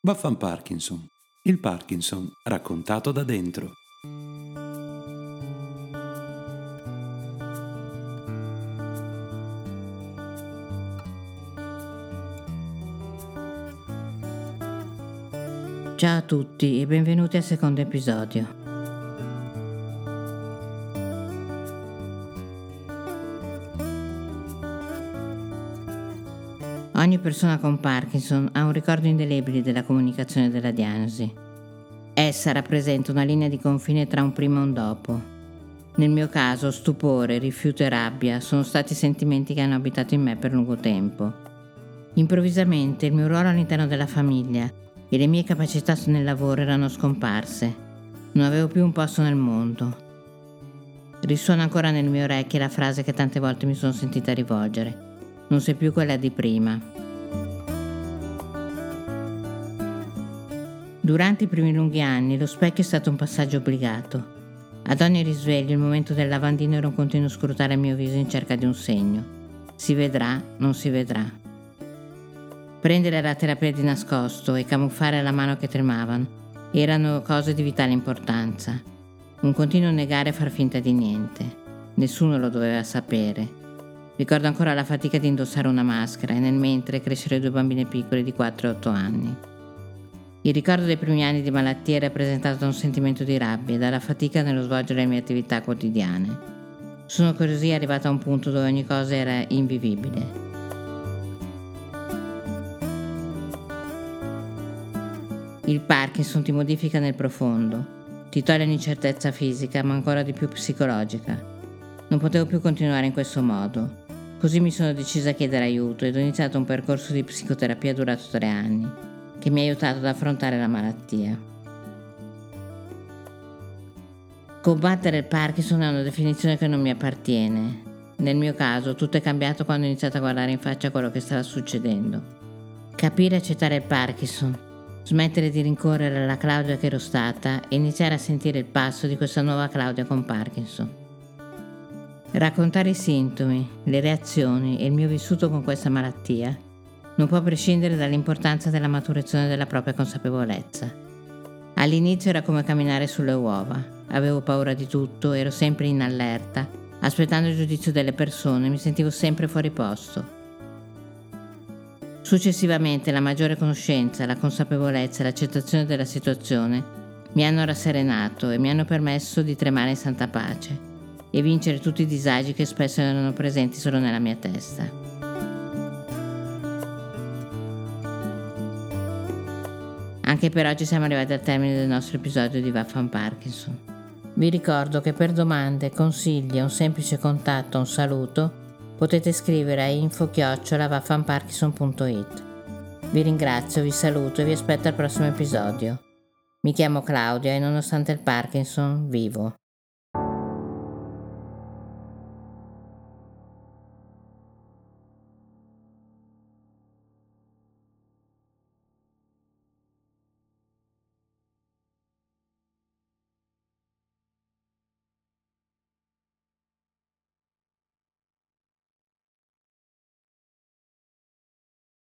Vaffan Parkinson. Il Parkinson raccontato da dentro. Ciao a tutti e benvenuti al secondo episodio. Ogni persona con Parkinson ha un ricordo indelebile della comunicazione della diagnosi. Essa rappresenta una linea di confine tra un prima e un dopo. Nel mio caso, stupore, rifiuto e rabbia sono stati sentimenti che hanno abitato in me per lungo tempo. Improvvisamente il mio ruolo all'interno della famiglia e le mie capacità nel lavoro erano scomparse. Non avevo più un posto nel mondo. Risuona ancora nelle mie orecchie la frase che tante volte mi sono sentita rivolgere non sei più quella di prima. Durante i primi lunghi anni lo specchio è stato un passaggio obbligato. Ad ogni risveglio il momento del lavandino era un continuo scrutare il mio viso in cerca di un segno. Si vedrà, non si vedrà. Prendere la terapia di nascosto e camuffare la mano che tremavano erano cose di vitale importanza. Un continuo negare e far finta di niente. Nessuno lo doveva sapere Ricordo ancora la fatica di indossare una maschera e nel mentre crescere due bambine piccole di 4 e 8 anni. Il ricordo dei primi anni di malattia è rappresentato da un sentimento di rabbia e dalla fatica nello svolgere le mie attività quotidiane. Sono così arrivata a un punto dove ogni cosa era invivibile. Il Parkinson ti modifica nel profondo, ti toglie l'incertezza fisica ma ancora di più psicologica. Non potevo più continuare in questo modo. Così mi sono decisa a chiedere aiuto ed ho iniziato un percorso di psicoterapia durato tre anni, che mi ha aiutato ad affrontare la malattia. Combattere il Parkinson è una definizione che non mi appartiene. Nel mio caso tutto è cambiato quando ho iniziato a guardare in faccia quello che stava succedendo. Capire e accettare il Parkinson, smettere di rincorrere la Claudia che ero stata e iniziare a sentire il passo di questa nuova Claudia con Parkinson. Raccontare i sintomi, le reazioni e il mio vissuto con questa malattia non può prescindere dall'importanza della maturazione della propria consapevolezza. All'inizio era come camminare sulle uova, avevo paura di tutto, ero sempre in allerta, aspettando il giudizio delle persone, mi sentivo sempre fuori posto. Successivamente la maggiore conoscenza, la consapevolezza e l'accettazione della situazione mi hanno rasserenato e mi hanno permesso di tremare in santa pace e vincere tutti i disagi che spesso erano presenti solo nella mia testa. Anche per oggi siamo arrivati al termine del nostro episodio di Vaffan Parkinson. Vi ricordo che per domande, consigli, un semplice contatto, un saluto, potete scrivere a info-vaffanparkinson.it. Vi ringrazio, vi saluto e vi aspetto al prossimo episodio. Mi chiamo Claudia e nonostante il Parkinson vivo.